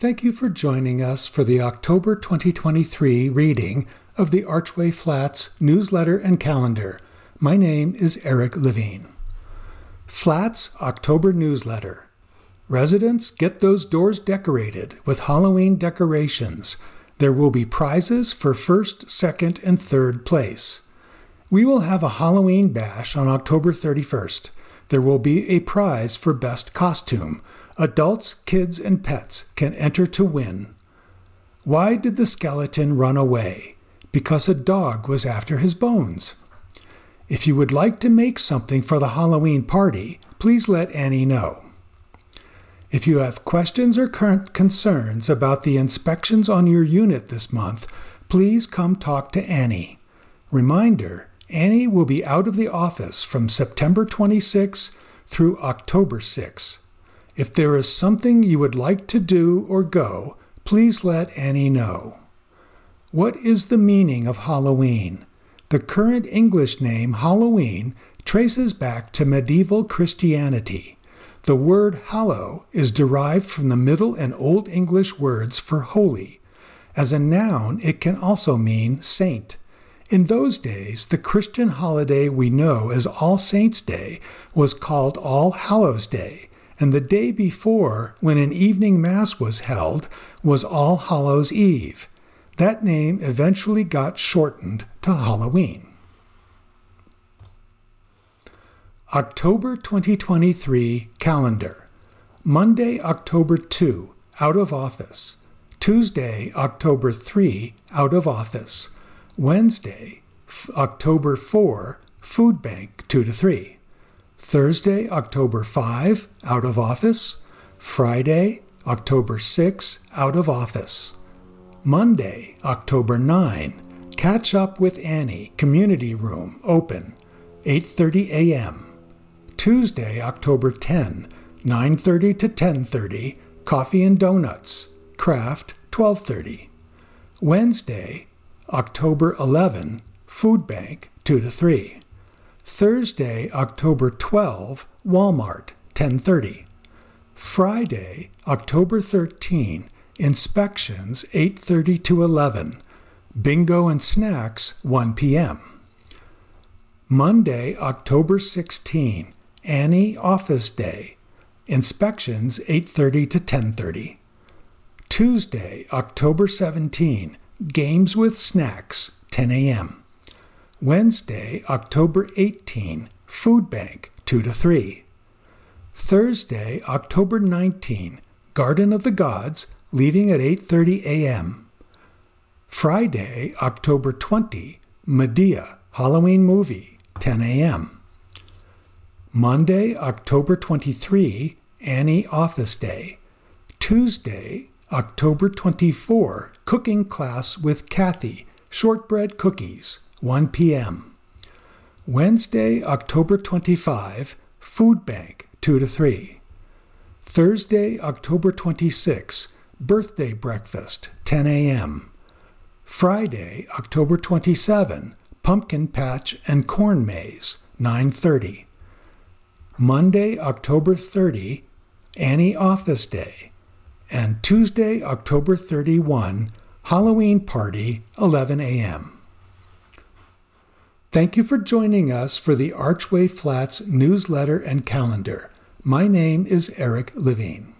Thank you for joining us for the October 2023 reading of the Archway Flats newsletter and calendar. My name is Eric Levine. Flats October newsletter. Residents, get those doors decorated with Halloween decorations. There will be prizes for first, second, and third place. We will have a Halloween bash on October 31st. There will be a prize for best costume. Adults, kids, and pets can enter to win. Why did the skeleton run away? Because a dog was after his bones. If you would like to make something for the Halloween party, please let Annie know. If you have questions or current concerns about the inspections on your unit this month, please come talk to Annie. Reminder Annie will be out of the office from September 26 through October 6. If there is something you would like to do or go, please let Annie know. What is the meaning of Halloween? The current English name Halloween traces back to medieval Christianity. The word hallow is derived from the Middle and Old English words for holy. As a noun, it can also mean saint. In those days, the Christian holiday we know as All Saints' Day was called All Hallows' Day and the day before, when an evening Mass was held, was All Hallows Eve. That name eventually got shortened to Halloween. October 2023 calendar. Monday, October 2, out of office. Tuesday, October 3, out of office. Wednesday, October 4, food bank 2 to 3. Thursday, October 5, out of office. Friday, October 6, out of office. Monday, October 9, catch up with Annie, community room, open, 8:30 a.m. Tuesday, October 10, 9:30 to 10:30, coffee and donuts, craft 12:30. Wednesday, October 11, food bank 2 to 3. Thursday, October 12, Walmart, 10:30. Friday, October 13, inspections 8:30 to 11. Bingo and snacks 1 p.m. Monday, October 16, Annie office day. Inspections 8:30 to 10:30. Tuesday, October 17, games with snacks 10 a.m. Wednesday, October 18, Food Bank 2 to 3. Thursday, October 19, Garden of the Gods, leaving at 8:30 a.m. Friday, October 20, Madea, Halloween movie, 10 a.m. Monday, October 23, Annie Office Day. Tuesday, October 24, Cooking Class with Kathy, Shortbread Cookies, 1 p.m. Wednesday, October 25, Food Bank, 2 to 3. Thursday, October 26, Birthday Breakfast, 10 a.m. Friday, October 27, Pumpkin Patch and Corn Maze, 9:30. Monday, October 30, Annie Office Day, and Tuesday, October 31, Halloween Party, 11 a.m. Thank you for joining us for the Archway Flats newsletter and calendar. My name is Eric Levine.